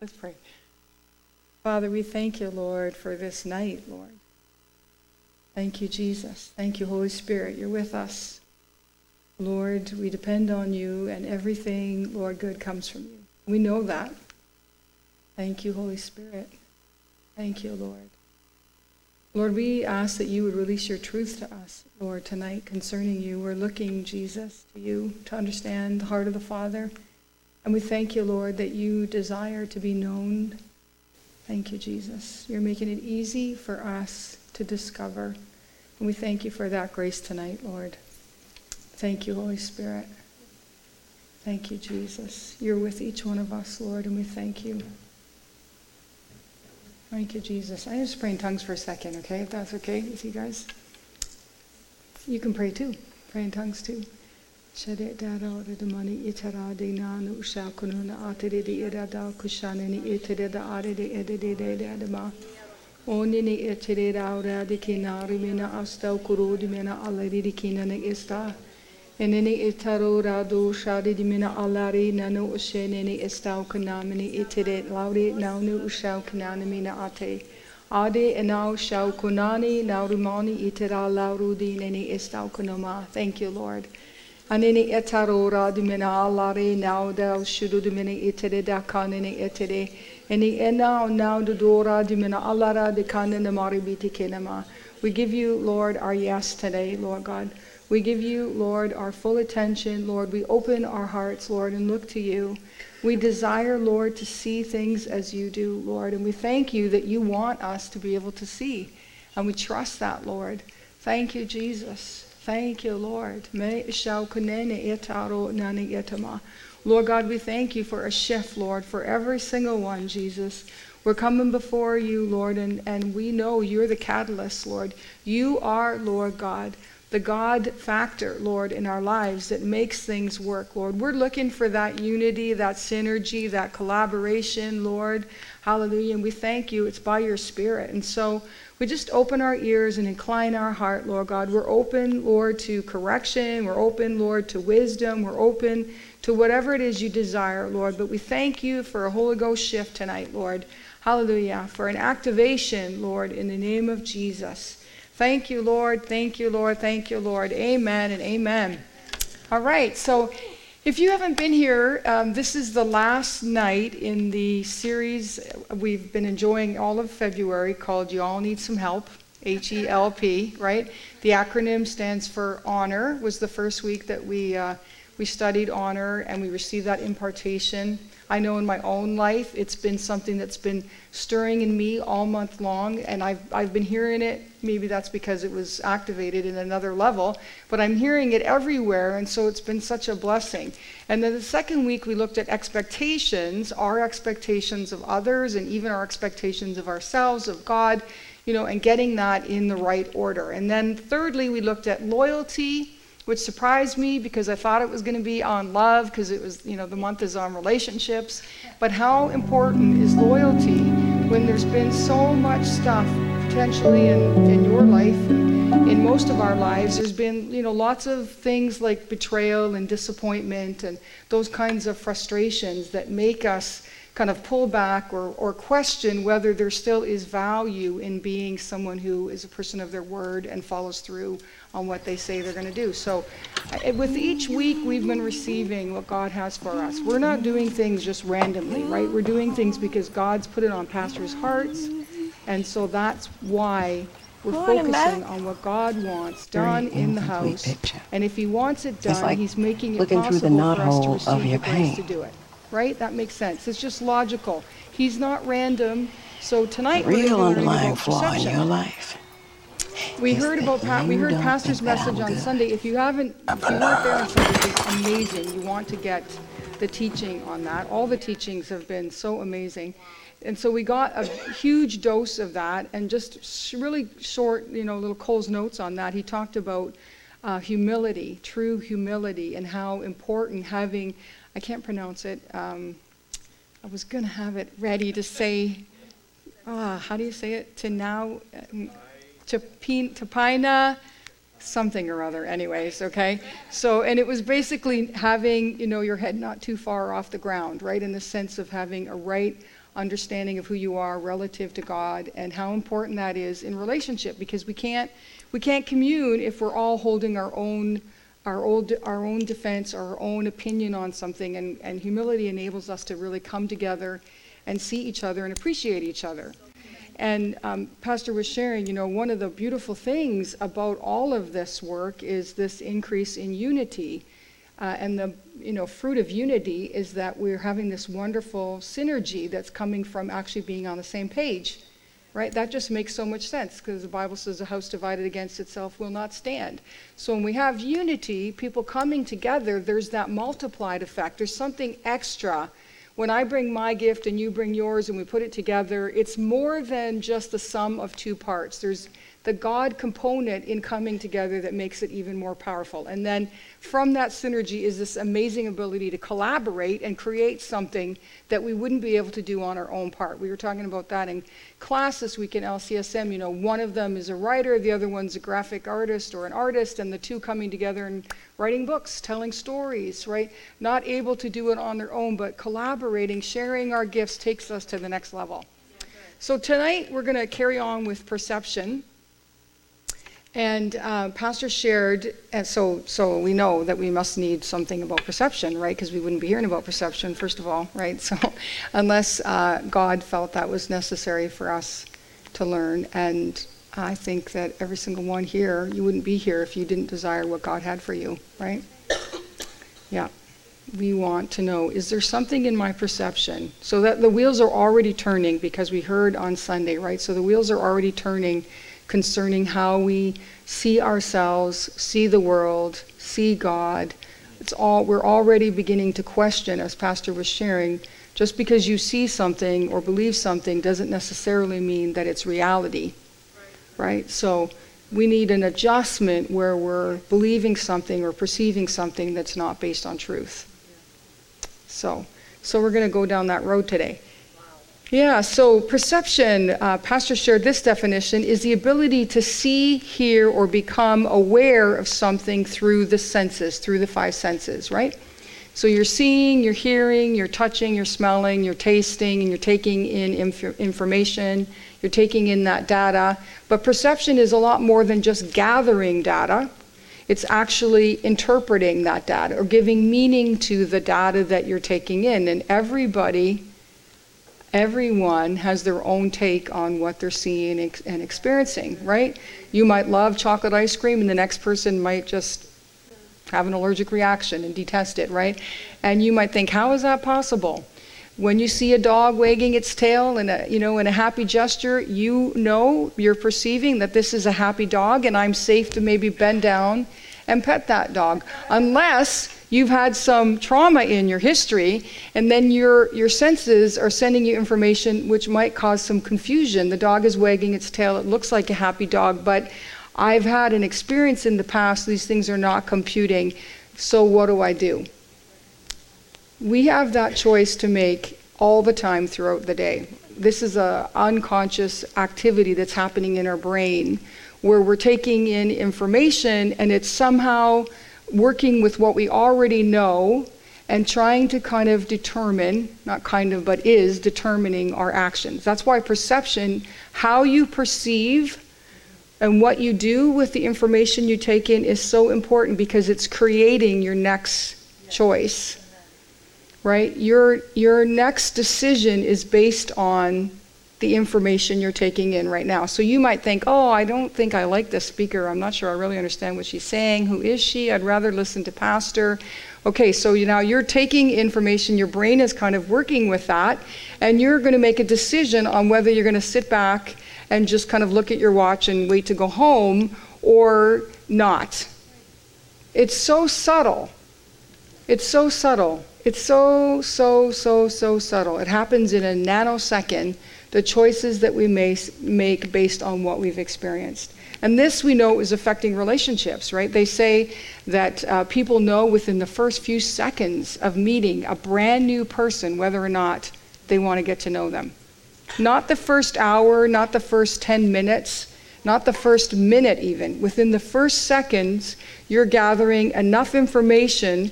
Let's pray. Father, we thank you, Lord, for this night, Lord. Thank you, Jesus. Thank you, Holy Spirit. You're with us. Lord, we depend on you, and everything, Lord, good comes from you. We know that. Thank you, Holy Spirit. Thank you, Lord. Lord, we ask that you would release your truth to us, Lord, tonight concerning you. We're looking, Jesus, to you to understand the heart of the Father. And we thank you, Lord, that you desire to be known. Thank you, Jesus. You're making it easy for us to discover. And we thank you for that grace tonight, Lord. Thank you, Holy Spirit. Thank you, Jesus. You're with each one of us, Lord, and we thank you. Thank you, Jesus. I just pray in tongues for a second, okay? If that's okay with you guys. You can pray too. Pray in tongues too. Sharedara radamani itara dinana usha kununa atere di irada kushaneni itere da arede edede de adama. Onini etere raura di kinari mena esta. Eneni itaro radu shari di mena alari nano usheneni esta kunamini itere lauri naunu usha kunana ate. Ade enau shau kunani naurumani itera laurudi neni esta kunama. Thank you, Lord. Etarora alare da etere. Ena alara de maribiti. We give you, Lord, our yes today, Lord God. We give you, Lord, our full attention. Lord, we open our hearts, Lord, and look to you. We desire, Lord, to see things as you do, Lord. And we thank you that you want us to be able to see. And we trust that, Lord. Thank you, Jesus. Thank you, Lord. Lord God, we thank you for a shift, Lord, for every single one, Jesus. We're coming before you, Lord, and, and we know you're the catalyst, Lord. You are, Lord God, the God factor, Lord, in our lives that makes things work, Lord. We're looking for that unity, that synergy, that collaboration, Lord. Hallelujah. And we thank you. It's by your Spirit. And so we just open our ears and incline our heart, Lord God. We're open, Lord, to correction. We're open, Lord, to wisdom. We're open to whatever it is you desire, Lord. But we thank you for a Holy Ghost shift tonight, Lord. Hallelujah. For an activation, Lord, in the name of Jesus. Thank you, Lord. Thank you, Lord. Thank you, Lord. Amen and amen. All right. So if you haven't been here, um, this is the last night in the series we've been enjoying all of February called You All Need Some Help, H E L P, right? The acronym stands for honor, was the first week that we, uh, we studied honor and we received that impartation. I know in my own life it's been something that's been stirring in me all month long, and I've, I've been hearing it. Maybe that's because it was activated in another level, but I'm hearing it everywhere, and so it's been such a blessing. And then the second week we looked at expectations, our expectations of others, and even our expectations of ourselves, of God, you know, and getting that in the right order. And then thirdly, we looked at loyalty which surprised me because I thought it was going to be on love because it was, you know, the month is on relationships. But how important is loyalty when there's been so much stuff potentially in, in your life in most of our lives? There's been, you know, lots of things like betrayal and disappointment and those kinds of frustrations that make us kind of pull back or, or question whether there still is value in being someone who is a person of their word and follows through on what they say they're going to do. So, with each week, we've been receiving what God has for us. We're not doing things just randomly, right? We're doing things because God's put it on pastors' hearts. And so that's why we're focusing on what God wants done in the house. And if He wants it done, like He's making it possible for us to receive the grace to do it. Right? That makes sense. It's just logical. He's not random. So tonight, the real underlying flaw in your life we heard about pa- we heard pastor's message on Sunday. If you haven't, if you weren't there on Sunday, it's amazing. You want to get the teaching on that. All the teachings have been so amazing. And so we got a huge dose of that, and just really short, you know, little Cole's notes on that. He talked about uh, humility, true humility, and how important having, I can't pronounce it, um, I was going to have it ready to say, ah, how do you say it? To now, um, Tapina, something or other anyways okay? So and it was basically having you know your head not too far off the ground right? In the sense of having a right understanding of who you are relative to god and how important that is in relationship because we can't we can't commune if we're all holding our own our old our own defense our own opinion on something and, and humility enables us to really come together and see each other and appreciate each other and um, Pastor was sharing, you know, one of the beautiful things about all of this work is this increase in unity. Uh, and the you know fruit of unity is that we're having this wonderful synergy that's coming from actually being on the same page right? That just makes so much sense because the bible says a house divided against itself will not stand. So when we have unity people coming together there's that multiplied effect. There's something extra. When I bring my gift and you bring yours and we put it together, it's more than just the sum of two parts. There's the God component in coming together that makes it even more powerful. And then from that synergy is this amazing ability to collaborate and create something that we wouldn't be able to do on our own part. We were talking about that in class this week in LCSM. You know, one of them is a writer, the other one's a graphic artist or an artist, and the two coming together and writing books, telling stories, right? Not able to do it on their own, but collaborating, sharing our gifts takes us to the next level. So tonight we're going to carry on with perception. And uh, Pastor shared, and so so we know that we must need something about perception, right? Because we wouldn't be hearing about perception, first of all, right? So unless uh, God felt that was necessary for us to learn, and I think that every single one here, you wouldn't be here if you didn't desire what God had for you, right? Yeah. We want to know is there something in my perception? So that the wheels are already turning because we heard on Sunday, right? So the wheels are already turning concerning how we see ourselves, see the world, see God. It's all we're already beginning to question as pastor was sharing just because you see something or believe something doesn't necessarily mean that it's reality. Right? So we need an adjustment where we're believing something or perceiving something that's not based on truth. So, so we're going to go down that road today. Yeah, so perception, uh, Pastor shared this definition, is the ability to see, hear, or become aware of something through the senses, through the five senses, right? So you're seeing, you're hearing, you're touching, you're smelling, you're tasting, and you're taking in inf- information, you're taking in that data. But perception is a lot more than just gathering data. It's actually interpreting that data or giving meaning to the data that you're taking in. And everybody everyone has their own take on what they're seeing and experiencing, right? You might love chocolate ice cream, and the next person might just have an allergic reaction and detest it, right? And you might think, how is that possible? When you see a dog wagging its tail in a, you know, in a happy gesture, you know, you're perceiving that this is a happy dog, and I'm safe to maybe bend down and pet that dog, unless you've had some trauma in your history, and then your, your senses are sending you information which might cause some confusion. The dog is wagging its tail, it looks like a happy dog, but I've had an experience in the past, these things are not computing, so what do I do? We have that choice to make all the time throughout the day. This is an unconscious activity that's happening in our brain where we're taking in information and it's somehow working with what we already know and trying to kind of determine, not kind of, but is determining our actions. That's why perception, how you perceive and what you do with the information you take in is so important because it's creating your next choice. Right? Your your next decision is based on the information you're taking in right now. So you might think, oh, I don't think I like this speaker. I'm not sure I really understand what she's saying. Who is she? I'd rather listen to Pastor. Okay, so you, now you're taking information, your brain is kind of working with that, and you're going to make a decision on whether you're going to sit back and just kind of look at your watch and wait to go home or not. It's so subtle. It's so subtle. It's so, so, so, so subtle. It happens in a nanosecond the choices that we may make based on what we've experienced. And this we know is affecting relationships, right? They say that uh, people know within the first few seconds of meeting a brand new person whether or not they want to get to know them. Not the first hour, not the first 10 minutes. not the first minute even. Within the first seconds, you're gathering enough information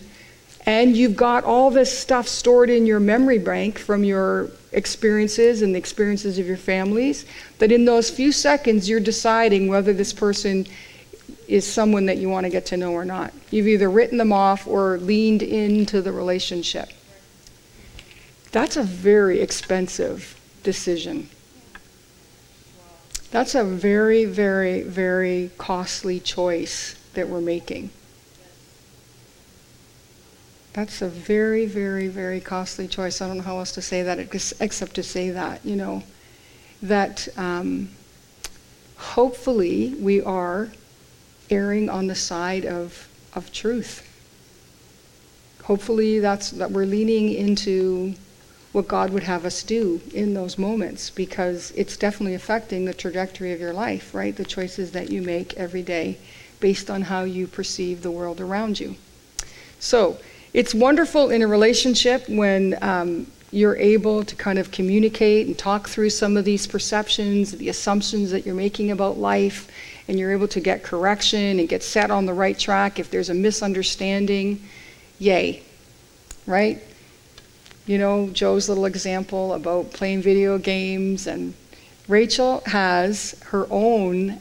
and you've got all this stuff stored in your memory bank from your experiences and the experiences of your families that in those few seconds you're deciding whether this person is someone that you want to get to know or not. You've either written them off or leaned into the relationship. That's a very expensive decision. That's a very, very, very costly choice that we're making. That's a very, very, very costly choice. I don't know how else to say that except to say that, you know, that um, hopefully we are erring on the side of, of truth. Hopefully that's that we're leaning into what God would have us do in those moments because it's definitely affecting the trajectory of your life, right? The choices that you make every day based on how you perceive the world around you. So, it's wonderful in a relationship when um, you're able to kind of communicate and talk through some of these perceptions, the assumptions that you're making about life, and you're able to get correction and get set on the right track if there's a misunderstanding. Yay. Right? you know, Joe's little example about playing video games, and Rachel has her own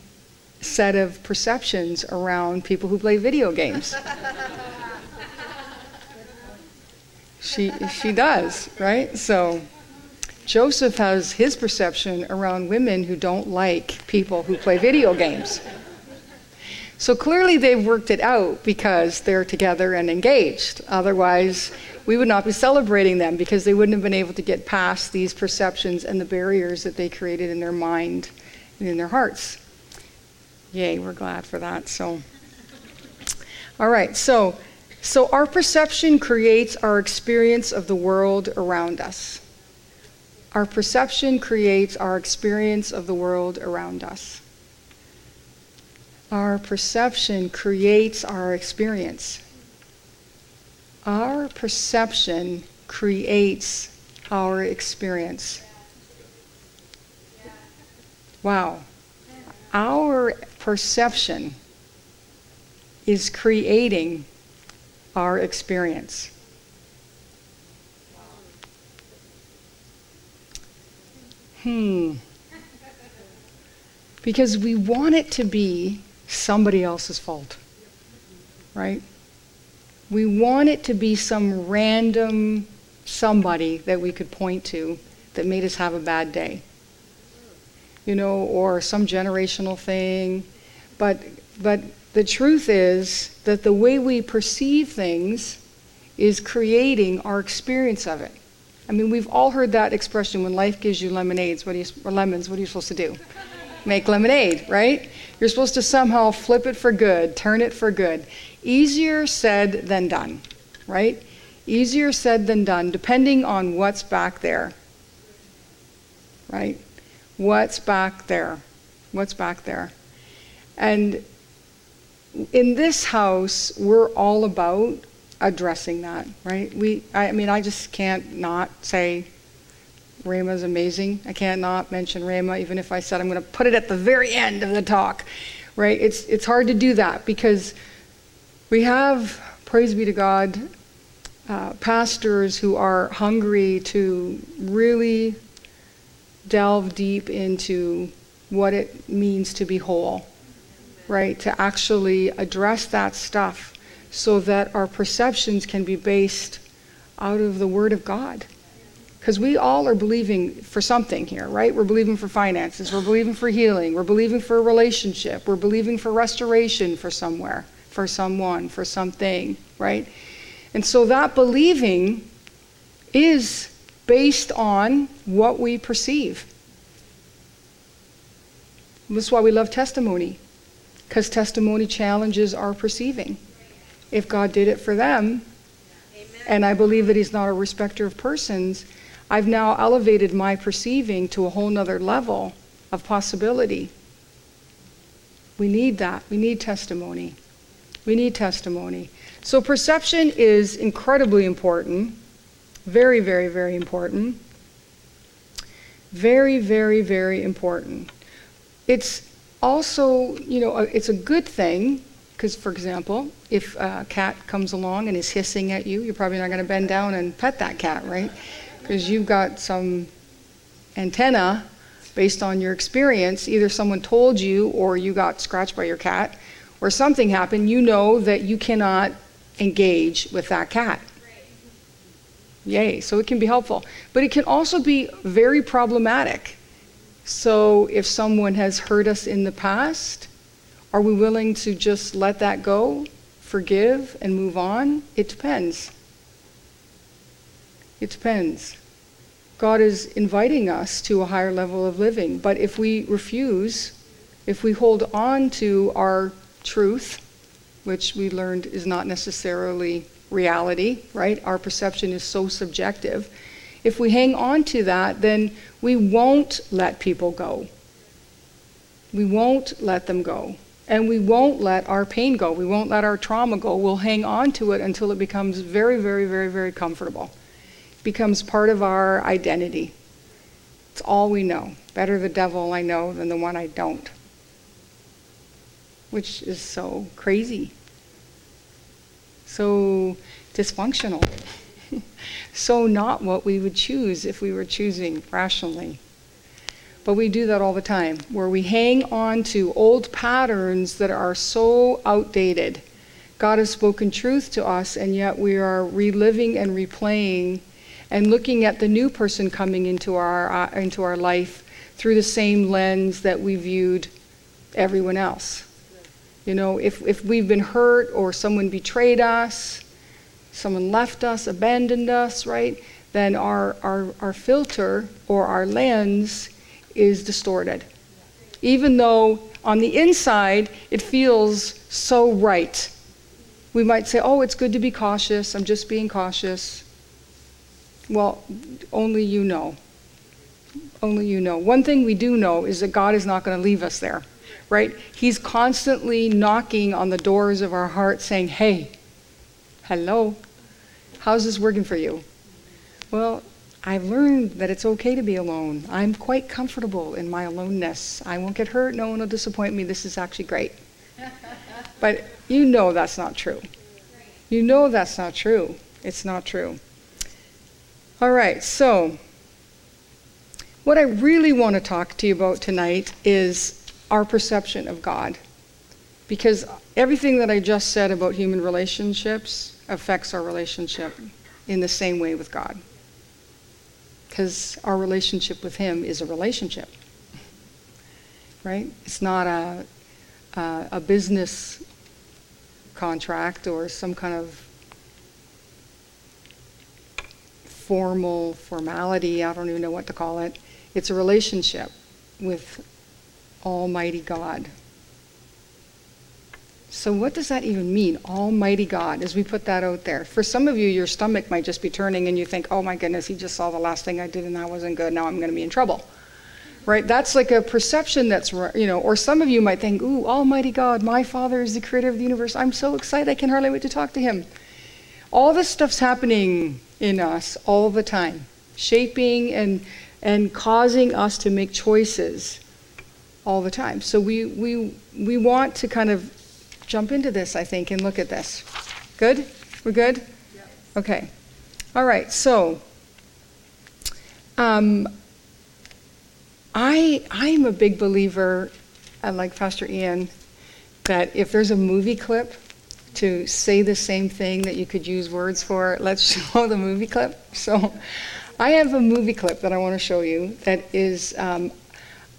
set of perceptions around people who play video games. she, she does, right? So Joseph has his perception around women who don't like people who play video games. So clearly they've worked it out because they're together and engaged. Otherwise, we would not be celebrating them because they wouldn't have been able to get past these perceptions and the barriers that they created in their mind and in their hearts. Yay, we're glad for that. So, all right, so so our perception creates our experience of the world around us. Our perception creates our experience of the world around us. Our perception creates our experience. Our perception creates our experience. Wow. Our perception is creating our experience. Hmm. Because we want it to be somebody else's fault, right? We want it to be some random somebody that we could point to that made us have a bad day. You know, or some generational thing. But but the truth is that the way we perceive things is creating our experience of it. I mean, we've all heard that expression when life gives you lemonades, what are you, or lemons, what are you supposed to do? Make lemonade, right? You're supposed to somehow flip it for good, turn it for good. Easier said than done, right? Easier said than done, depending on what's back there, right? What's back there? What's back there? And in this house, we're all about addressing that, right? We, I mean, I just can't not say is amazing. I can't not mention Rhema, even if I said I'm going to put it at the very end of the talk, right? It's, it's hard to do that because we have, praise be to God, uh, pastors who are hungry to really delve deep into what it means to be whole, right? To actually address that stuff so that our perceptions can be based out of the Word of God. Because we all are believing for something here, right? We're believing for finances, we're believing for healing, we're believing for a relationship, we're believing for restoration for somewhere for someone, for something, right? And so that believing is based on what we perceive. That's why we love testimony, because testimony challenges our perceiving. If God did it for them, Amen. and I believe that He's not a respecter of persons, I've now elevated my perceiving to a whole nother level of possibility. We need that. We need testimony. We need testimony. So perception is incredibly important. Very, very, very important. Very, very, very important. It's also, you know, uh, it's a good thing because, for example, if a cat comes along and is hissing at you, you're probably not going to bend down and pet that cat, right? Because you've got some antenna based on your experience. Either someone told you, or you got scratched by your cat, or something happened. You know that you cannot engage with that cat. Yay. So it can be helpful. But it can also be very problematic. So if someone has hurt us in the past, are we willing to just let that go, forgive, and move on? It depends. It depends. God is inviting us to a higher level of living. But if we refuse, if we hold on to our truth, which we learned is not necessarily reality, right? Our perception is so subjective. If we hang on to that, then we won't let people go. We won't let them go. And we won't let our pain go. We won't let our trauma go. We'll hang on to it until it becomes very, very, very, very comfortable. It becomes part of our identity. It's all we know. Better the devil I know than the one I don't. Which is so crazy. So dysfunctional. so not what we would choose if we were choosing rationally. But we do that all the time, where we hang on to old patterns that are so outdated. God has spoken truth to us, and yet we are reliving and replaying and looking at the new person coming into our, uh, into our life through the same lens that we viewed everyone else. You know, if, if we've been hurt or someone betrayed us, someone left us, abandoned us, right, then our, our, our filter or our lens is distorted. Even though on the inside it feels so right. We might say, oh, it's good to be cautious, I'm just being cautious. Well, only you know. Only you know. One thing we do know is that God is not going to leave us there, right? He's constantly knocking on the doors of our heart saying, hey, hello, how's this working for you? Well, I've learned that it's okay to be alone. I'm quite comfortable in my aloneness. I won't get hurt. No one will disappoint me. This is actually great. but you know that's not true. You know that's not true. It's not true. All right, so what I really want to talk to you about tonight is our perception of God. Because everything that I just said about human relationships affects our relationship in the same way with God because our relationship with Him is a relationship, right? It's not a, a, a business contract or some kind of formal formality. I don't even know what to call it. It's a relationship with Almighty God. So, what does that even mean, Almighty God, as we put that out there? For some of you, your stomach might just be turning and you think, oh my goodness, he just saw the last thing I did and that wasn't good. Now I'm going to be in trouble. Right? That's like a perception that's, you know, or some of you might think, ooh, Almighty God, my Father is the creator of the universe. I'm so excited, I can hardly wait to talk to him. All this stuff's happening in us all the time, shaping and, and causing us to make choices all the time. So we, we, we want to kind of jump into this, I think, and look at this. Good? We're good? Yes. Okay. All right. So, um, I I'm a big believer, like Pastor Ian, that if there's a movie clip to say the same thing that you could use words for, let's show the movie clip. So, I have a movie clip that I want to show you that is um,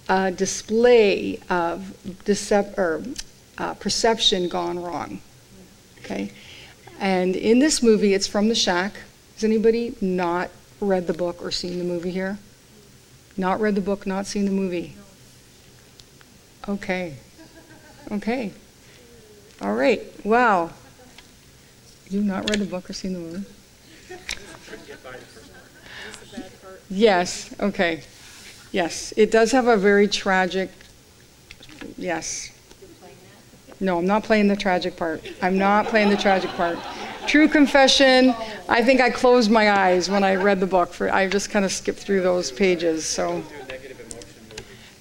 a display of decep- or uh, perception gone wrong. Okay? And in this movie, it's from The Shack. Has anybody not read the book or seen the movie here? Not read the book, not seen the movie? Okay. Okay. All right. Wow. You've not read the book or seen the movie? Yes. Okay. Yes. It does have a very tragic. Yes. No, I'm not playing the tragic part. I'm not playing the tragic part. True confession, I think I closed my eyes when I read the book. For I just kind of skipped through those pages. So,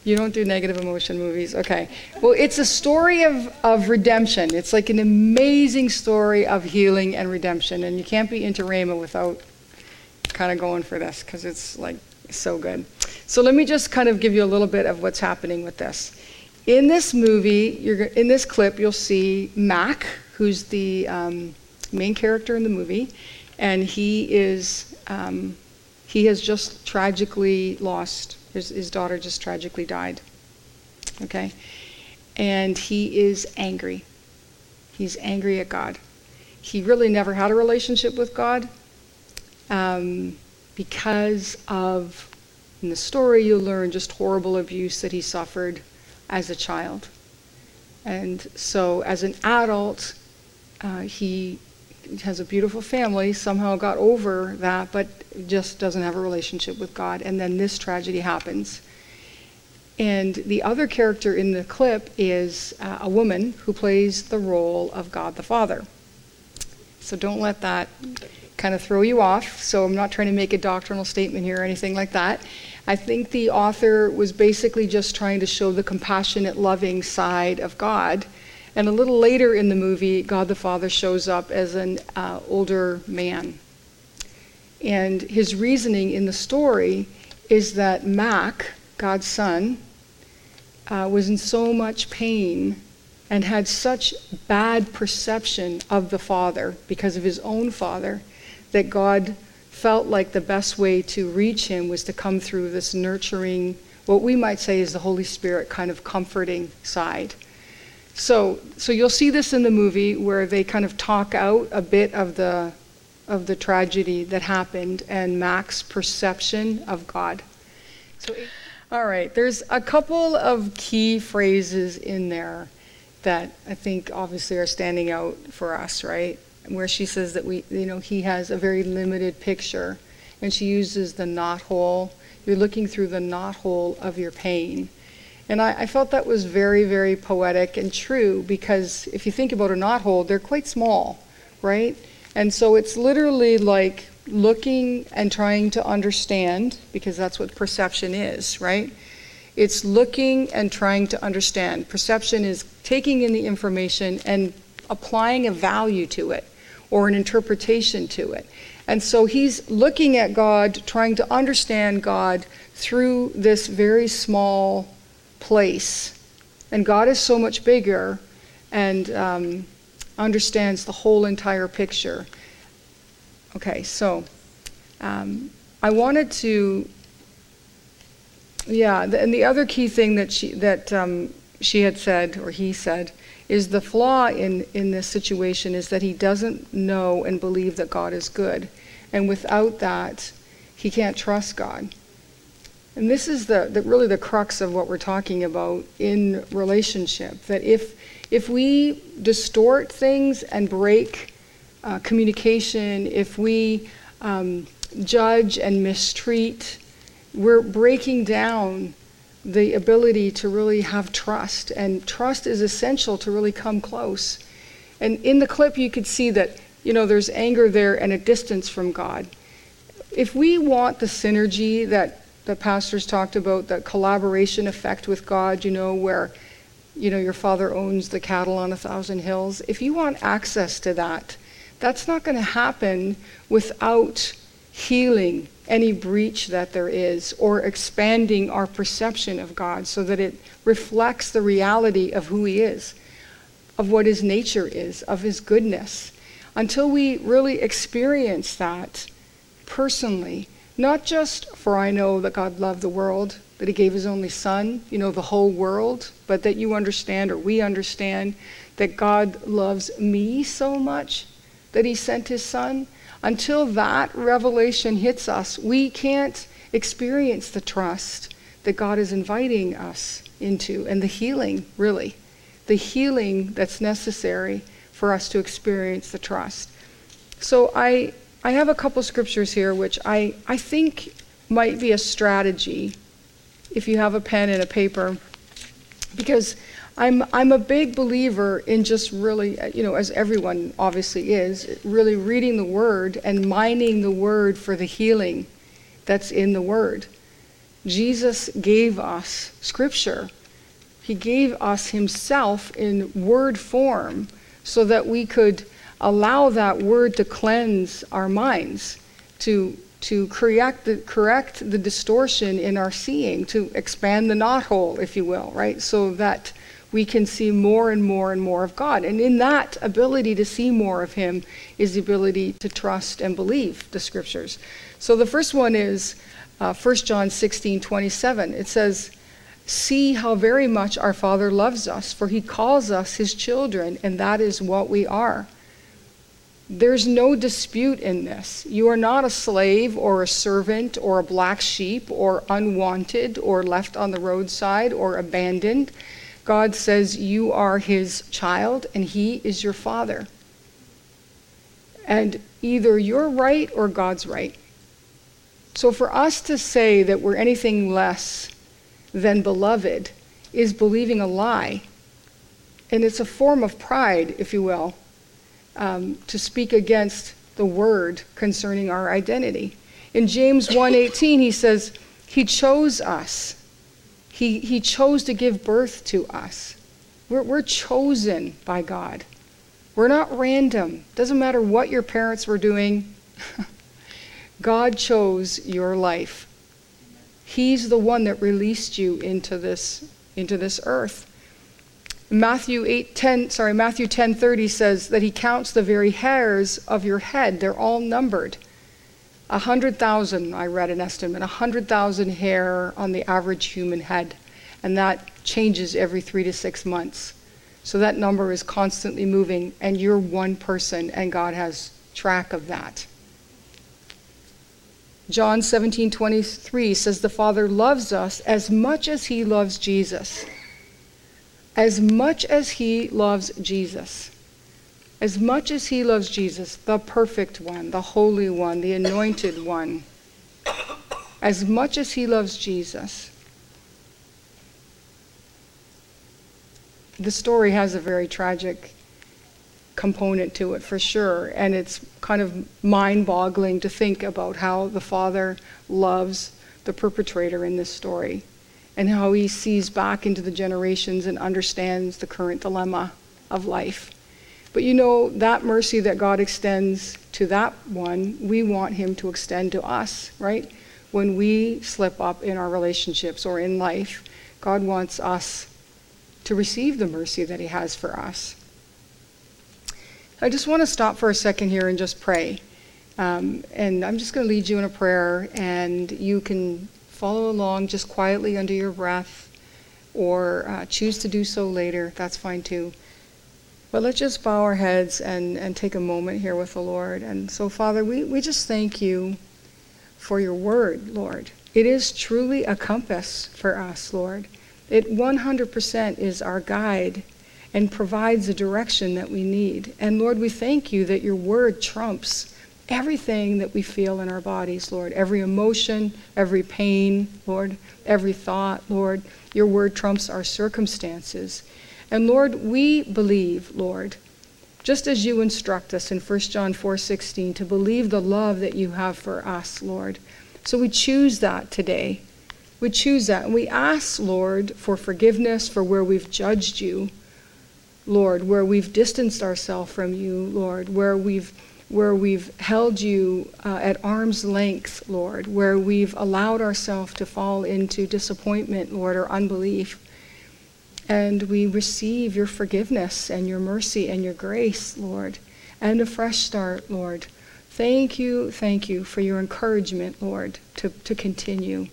You don't do negative emotion movies. Okay. Well, it's a story of, of redemption. It's like an amazing story of healing and redemption. And you can't be into Rhema without kind of going for this because it's like so good. So let me just kind of give you a little bit of what's happening with this. In this movie, you're, in this clip, you'll see Mac, who's the um, main character in the movie, and he is um, he has just tragically lost his, his daughter just tragically died. Okay? And he is angry. He's angry at God. He really never had a relationship with God um, because of, in the story, you learn just horrible abuse that he suffered as a child. And so, as an adult, uh, he has a beautiful family, somehow got over that, but just doesn't have a relationship with God. And then this tragedy happens. And the other character in the clip is uh, a woman who plays the role of God the Father. So don't let that kind of throw you off. So I'm not trying to make a doctrinal statement here or anything like that. I think the author was basically just trying to show the compassionate, loving side of God and a little later in the movie, God the Father shows up as an uh, older man. And his reasoning in the story is that Mac, God's son, uh, was in so much pain and had such bad perception of the Father because of his own father that God felt like the best way to reach him was to come through this nurturing, what we might say is the Holy Spirit kind of comforting side. So, so you'll see this in the movie where they kind of talk out a bit of the, of the tragedy that happened and Mac's perception of God. So, all right, there's a couple of key phrases in there that I think obviously are standing out for us, right? Where she says that we, you know, he has a very limited picture, and she uses the knot hole. You're looking through the knot hole of your pain. And I, I, felt that was very, very poetic and true because if you think about a knothole, they're quite small, right? And so it's literally like looking and trying to understand, because that's what perception is, right? It's looking and trying to understand. Perception is taking in the information and applying a value to it or an interpretation to it. And so he's looking at God, trying to understand God through this very small place. And God is so much bigger and um, understands the whole entire picture. Okay, so um, I wanted to, yeah, and the other key thing that she that um, she had said or he said is the flaw in in this situation is that he doesn't know and believe that God is good, and without that, he can't trust God. And this is the, the, really the crux of what we're talking about in relationship. That if if we distort things and break uh, communication, if we um, judge and mistreat, we're breaking down the ability to really have trust. And trust is essential to really come close. And in the clip, you could see that you know there's anger there and a distance from God. If we want the synergy that the pastors talked about the collaboration effect with God, you know, where you know your father owns the cattle on a thousand hills. If you want access to that, that's not going to happen without healing any breach that there is or expanding our perception of God so that it reflects the reality of who he is, of what his nature is, of his goodness. Until we really experience that personally, not just for I know that God loved the world, that he gave his only son, you know, the whole world, but that you understand or we understand that God loves me so much that he sent his son. Until that revelation hits us, we can't experience the trust that God is inviting us into and the healing, really, the healing that's necessary for us to experience the trust. So I I have a couple scriptures here which I, I think might be a strategy if you have a pen and a paper, because I'm, I'm a big believer in just really, uh, you know, as everyone obviously is, really reading the Word and mining the Word for the healing that's in the Word. Jesus gave us Scripture. He gave us Himself in word form so that we could allow that word to cleanse our minds, to, to correct, the, correct the distortion in our seeing, to expand the knothole, if you will, right? So that we can see more and more and more of God. And in that ability to see more of Him is the ability to trust and believe the Scriptures. So the first one is uh, 1 John 16 27. It says, See how very much our Father loves us, for He calls us His children, and that is what we are. There's no dispute in this. You are not a slave or a servant or a black sheep or unwanted or left on the roadside or abandoned. God says you are His child and He is your Father. And either you're right or God's right. So for us to say that we're anything less than beloved is believing a lie. And it's a form of pride, if you will, um, to speak against the word concerning our identity. In James 1:18 he says, he chose us. He, he chose to give birth to us. We're, we're chosen by God. We're not random. Doesn't matter what your parents were doing. God chose your life. He's the one that released you into this, into this earth. Matthew 8, 10, sorry, Matthew 10:30 says that he counts the very hairs of your head. They're all numbered. A hundred thousand, I read an estimate, a hundred thousand hair on the average human head. And that changes every three to six months. So that number is constantly moving, and you're one person, and God has track of that. John 17, 23 says the Father loves us as much as he loves Jesus. As much as he loves Jesus. As much as he loves Jesus, the perfect one, the holy one, the anointed one. As much as he loves Jesus. The story has a very tragic component to it for sure. And it's kind of mind boggling to think about how the father loves the perpetrator in this story and how he sees back into the generations and understands the current dilemma of life. But you know, that mercy that God extends to that one, we want him to extend to us, right? When we slip up in our relationships or in life, God wants us to receive the mercy that he has for us. I just want to stop for a second here and just pray. Um, and I'm just going to lead you in a prayer, and you can follow along just quietly under your breath or uh, choose to do so later. That's fine too. But let's just bow our heads and, and take a moment here with the Lord. And so, Father, we, we just thank you for your word, Lord. It is truly a compass for us, Lord. It 100% is our guide and provides the direction that we need. And Lord, we thank you that your word trumps everything that we feel in our bodies, Lord. Every emotion, every pain, Lord, every thought, Lord. Your word trumps our circumstances. And Lord, we believe, Lord, just as you instruct us in 1 John 4:16 to believe the love that you have for us, Lord. So we choose that today. We choose that. And we ask, Lord, for forgiveness for where we've judged you Lord, where we've distanced ourselves from you, Lord, where we've where we've held you uh, at arm's length, Lord, where we've allowed ourselves to fall into disappointment, Lord, or unbelief. And we receive your forgiveness and your mercy and your grace, Lord, and a fresh start, Lord. Thank you, thank you for your encouragement, Lord, to, to continue.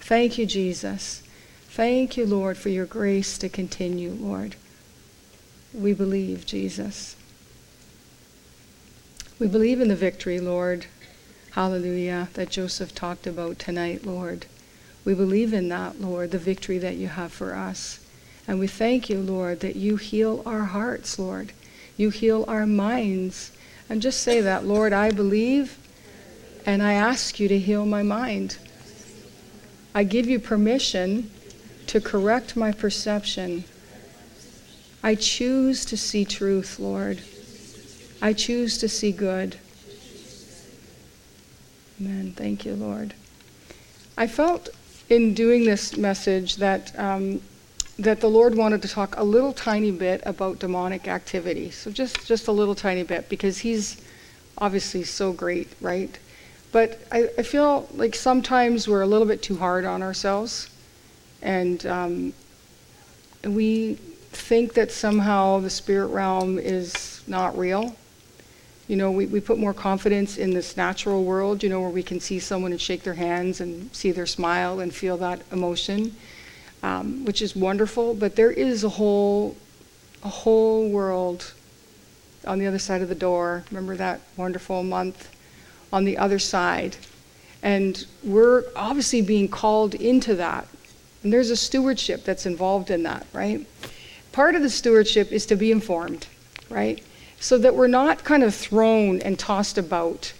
Thank you, Jesus. Thank you, Lord, for your grace to continue, Lord we believe, Jesus. We believe in the victory, Lord. Hallelujah, that Joseph talked about tonight, Lord. We believe in that, Lord, the victory that you have for us. And we thank you, Lord, that you heal our hearts, Lord. You heal our minds. And just say that, Lord, I believe and I ask you to heal my mind. I give you permission to correct my perception I choose to see truth, Lord. I choose to see good. Amen. Thank you, Lord. I felt in doing this message that um, that the Lord wanted to talk a little tiny bit about demonic activity. So just just a little tiny bit because He's obviously so great, right? But I, I feel like sometimes we're a little bit too hard on ourselves, and um, we think that somehow the spirit realm is not real. You know, we, we put more confidence in this natural world, you know, where we can see someone and shake their hands and see their smile and feel that emotion, um, which is wonderful. But there is a whole, a whole world on the other side of the door. Remember that wonderful month on the other side? And we're obviously being called into that. And there's a stewardship that's involved in that, right? Part of the stewardship is to be informed, right? So that we're not kind of thrown and tossed about,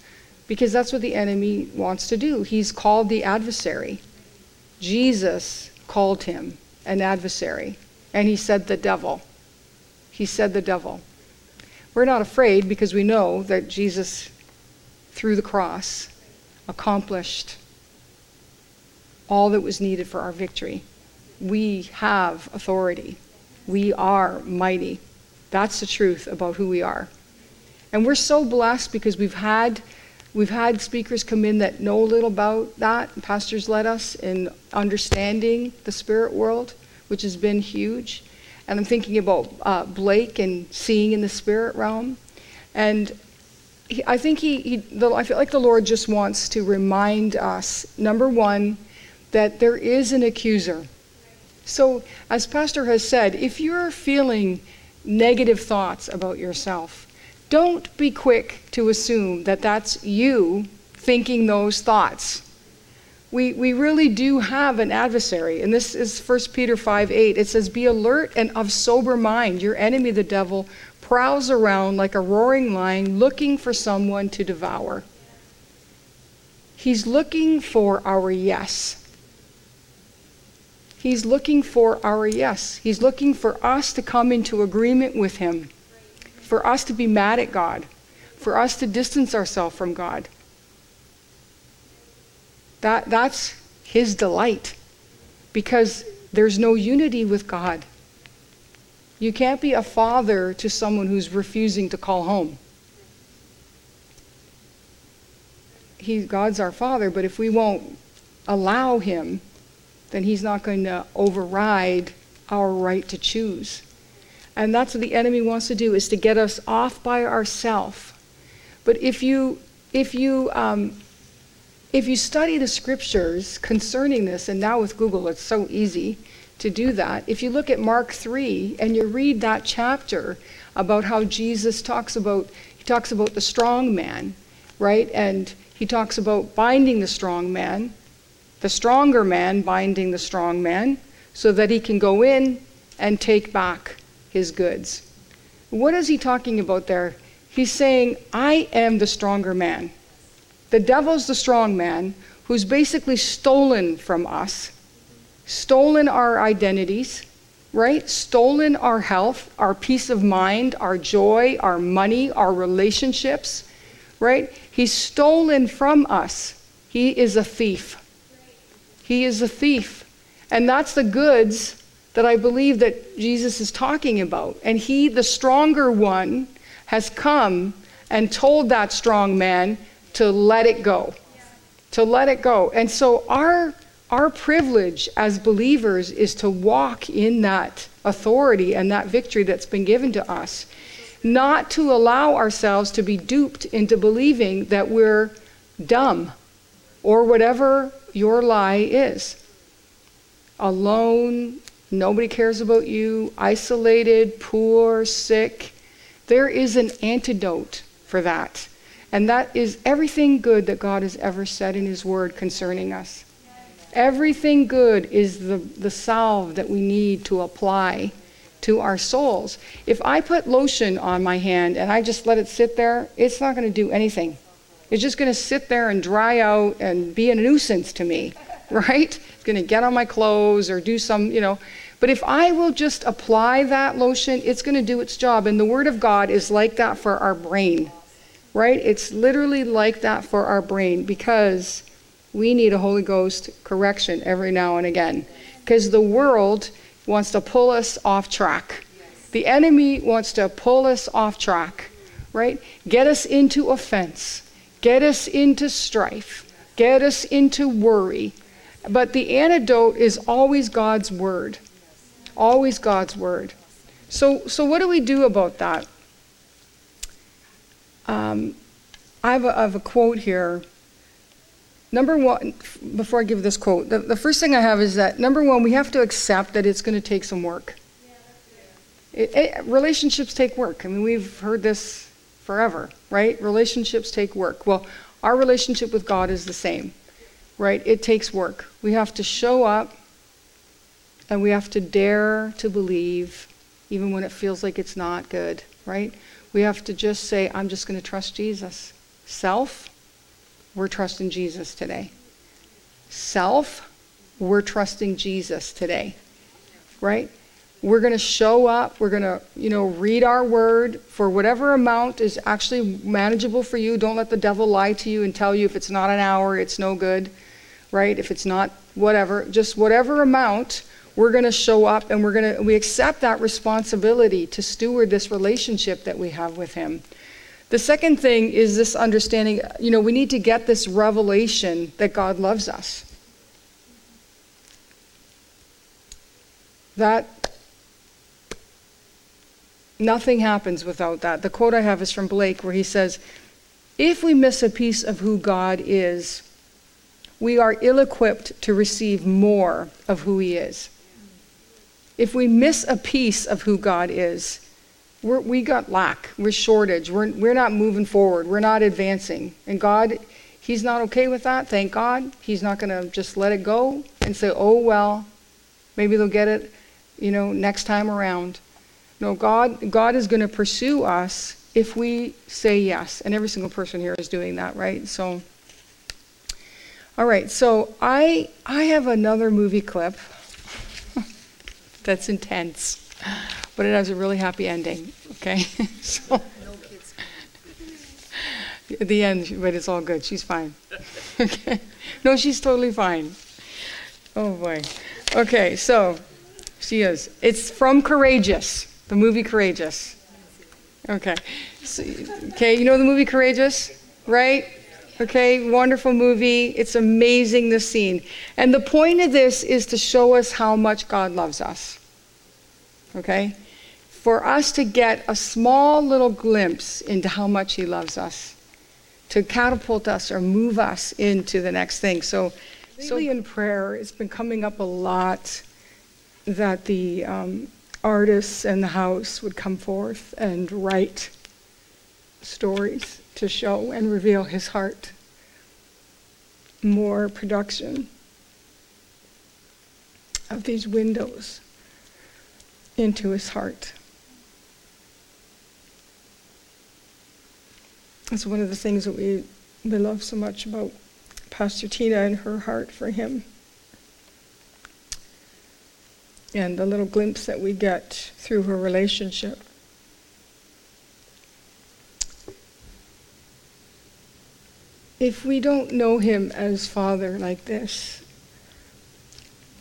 because that's what the enemy wants to do. He's called the adversary. Jesus called him an adversary, and he said the devil. He said the devil. We're not afraid because we know that Jesus, through the cross, accomplished all that was needed for our victory. We have authority. We are mighty. That's the truth about who we are. And we're so blessed because we've had we've had speakers come in that know a little about that. Pastors led us in understanding the spirit world, which has been huge. And I'm thinking about uh, Blake and seeing in the spirit realm. And he, I think he, he the, I feel like the Lord just wants to remind us number one, that there is an accuser. So, as Pastor has said, if you're feeling negative thoughts about yourself, don't be quick to assume that that's you thinking those thoughts we, we really do have an adversary. And this is 1 Peter 5 8. It says, Be alert and of sober mind. Your enemy, the devil, prowls around like a roaring lion looking for someone to devour. He's looking for our yes. He's looking for our yes. He's looking for us to come into agreement with him, for us to be mad at God, for us to distance ourselves from God. That, that's his delight because there's no unity with God. You can't be a father to someone who's refusing to call home. He, God's our father, but if we won't allow him, then he's not going to override our right to choose. And that's what the enemy wants to do is to get us off by ourselves. But if you if you um, if you study the scriptures concerning this, and now with Google it's so easy to do that, if you look at Mark 3 and you read that chapter about how Jesus talks about, he talks about the strong man, right? And he talks about binding the strong man, the stronger man binding the strong man, so that he can go in and take back his goods. What is he talking about there? He's saying, I am the stronger man. The devil's the strong man who's basically stolen from us, stolen our identities, right? Stolen our health, our peace of mind, our joy, our money, our relationships, right? He's stolen from us. He is a thief. He is a thief. And that's the goods that I believe that Jesus is talking about. And he, the stronger one, has come and told that strong man, to let it go. To let it go. And so our our privilege as believers is to walk in that authority and that victory that's been given to us. Not to allow ourselves to be duped into believing that we're dumb or whatever your lie is. Alone, nobody cares about you, isolated, poor, sick. There is an antidote for that. And that is everything good that God has ever said in His Word concerning us. Everything good is the, the salve that we need to apply to our souls. If I put lotion on my hand and I just let it sit there, it's not going to do anything. It's just going to sit there and dry out and be a nuisance to me, right? It's going to get on my clothes or do some, you know. But if I will just apply that lotion, it's going to do its job. And the Word of God is like that for our brain right? It's literally like that for our brain because we need a Holy Ghost correction every now and again because the world wants to pull us off track. The enemy wants to pull us off track, right? Get us into offense, get us into strife, get us into worry. But the antidote is always God's word. Always God's word. So, so what do we do about that? Um, I, have a, I have a quote here. Number one, before I give this quote, the, the first thing I have is that number one, we have to accept that it's going to take some work. It, it, relationships take work. I mean, we've heard this forever, right? Relationships take work. Well, our relationship with God is the same, right? It takes work. We have to show up and we have to dare to believe, even when it feels like it's not good, right? We have to just say, I'm just going to trust Jesus. Self, we're trusting Jesus today. Self, we're trusting Jesus today, right? We're going to show up. We're going to, you know, read our word for whatever amount is actually manageable for you. Don't let the devil lie to you and tell you if it's not an hour, it's no good, right? If it's not whatever, just whatever amount, we're going to show up and we're going to we accept that responsibility to steward this relationship that we have with him. The second thing is this understanding, you know, we need to get this revelation that God loves us. That Nothing happens without that. The quote I have is from Blake, where he says, If we miss a piece of who God is, we are ill equipped to receive more of who He is. If we miss a piece of who God is, we're, we got lack, we're shortage, we're, we're not moving forward, we're not advancing. And God, He's not okay with that, thank God. He's not going to just let it go and say, oh, well, maybe they'll get it, you know, next time around. No, God, God is going to pursue us if we say yes. And every single person here is doing that, right? So, all right. So I I have another movie clip that's intense, but it has a really happy ending. Okay, so. At the end, but it's all good. She's fine. okay. No, she's totally fine. Oh boy. Okay, so she is. It's from Courageous. The movie Courageous. Okay. So, okay, you know the movie Courageous, right? Okay, wonderful movie. It's amazing, the scene. And the point of this is to show us how much God loves us. Okay? For us to get a small little glimpse into how much He loves us, to catapult us or move us into the next thing. So, so in prayer, it's been coming up a lot that the um, artists in the house would come forth and write stories to show and reveal his heart. More production of these windows into his heart. That's one of the things that we, we love so much about Pastor Tina and her heart for him and the little glimpse that we get through her relationship. If we don't know him as Father like this,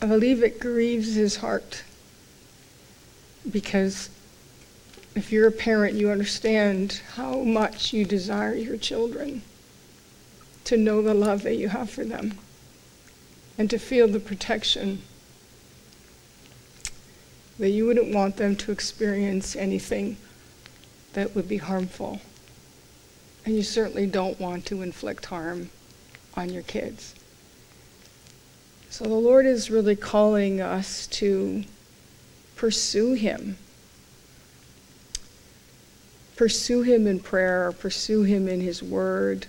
I believe it grieves his heart. Because if you're a parent, you understand how much you desire your children to know the love that you have for them and to feel the protection that you wouldn't want them to experience anything that would be harmful. And you certainly don't want to inflict harm on your kids. So the Lord is really calling us to pursue Him. Pursue Him in prayer, pursue Him in His Word,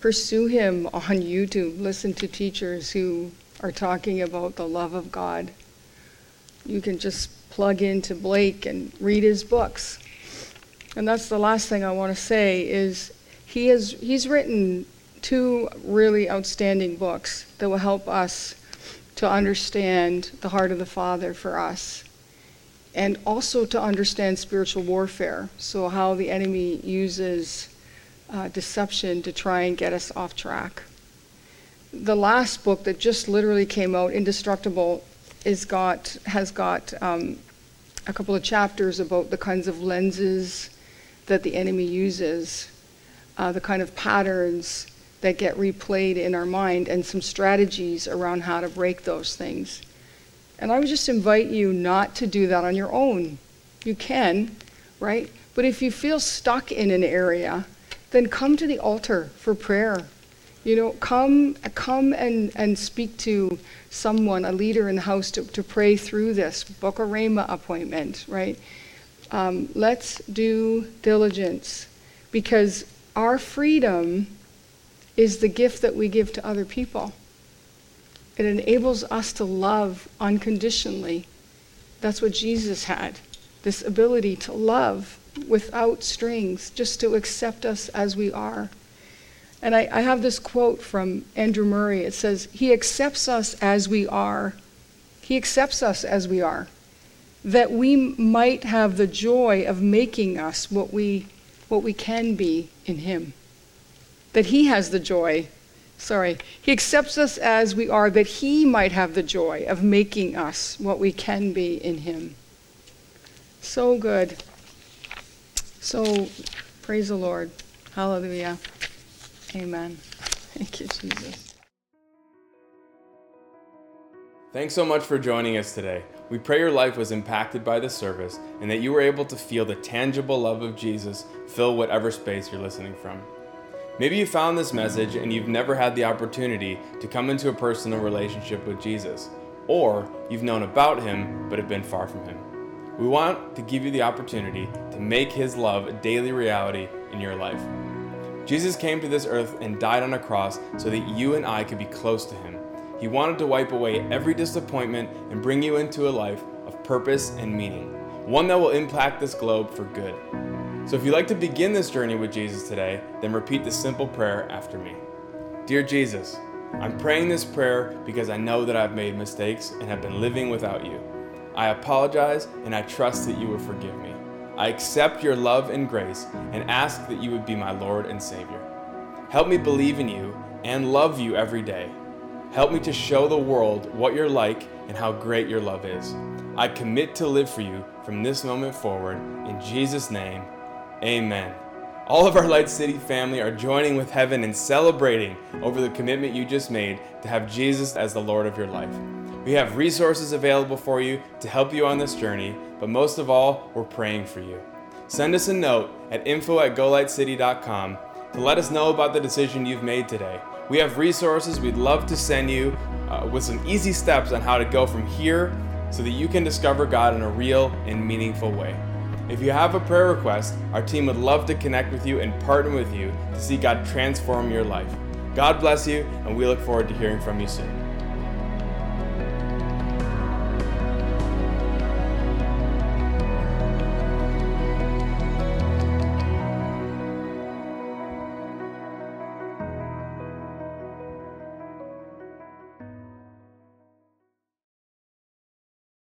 pursue Him on YouTube. Listen to teachers who are talking about the love of God. You can just plug into Blake and read his books. And that's the last thing I want to say is he has he's written two really outstanding books that will help us to understand the heart of the Father for us and also to understand spiritual warfare. So, how the enemy uses uh, deception to try and get us off track. the last book that just literally came out, Indestructible, is got has got um, a couple of chapters about the kinds of lenses that the enemy uses, uh, the kind of patterns that get replayed in our mind, and some strategies around how to break those things. And I would just invite you not to do that on your own. You can, right? But if you feel stuck in an area, then come to the altar for prayer. You know, come, come and, and speak to someone, a leader in the house, to, to pray through this. Book a Rhema appointment, right? Um, let's do diligence because our freedom is the gift that we give to other people. It enables us to love unconditionally. That's what Jesus had this ability to love without strings, just to accept us as we are. And I, I, have this quote from Andrew Murray. It says, He accepts us as we are. He accepts us as we are, that we might have the joy of making us what we, what we can be in Him. That He has the joy. Sorry. He accepts us as we are, that He might have the joy of making us what we can be in Him. So good. So, praise the Lord. Hallelujah. Amen. Thank you, Jesus. Thanks so much for joining us today. We pray your life was impacted by this service and that you were able to feel the tangible love of Jesus fill whatever space you're listening from. Maybe you found this message and you've never had the opportunity to come into a personal relationship with Jesus, or you've known about him but have been far from him. We want to give you the opportunity to make his love a daily reality in your life. Jesus came to this earth and died on a cross so that you and I could be close to Him. He wanted to wipe away every disappointment and bring you into a life of purpose and meaning, one that will impact this globe for good. So if you'd like to begin this journey with Jesus today, then repeat this simple prayer after me Dear Jesus, I'm praying this prayer because I know that I've made mistakes and have been living without you. I apologize and I trust that you will forgive me. I accept your love and grace and ask that you would be my Lord and Savior. Help me believe in you and love you every day. Help me to show the world what you're like and how great your love is. I commit to live for you from this moment forward. In Jesus' name, amen. All of our Light City family are joining with heaven and celebrating over the commitment you just made to have Jesus as the Lord of your life. We have resources available for you to help you on this journey, but most of all, we're praying for you. Send us a note at info at golightcity.com to let us know about the decision you've made today. We have resources we'd love to send you uh, with some easy steps on how to go from here so that you can discover God in a real and meaningful way. If you have a prayer request, our team would love to connect with you and partner with you to see God transform your life. God bless you, and we look forward to hearing from you soon.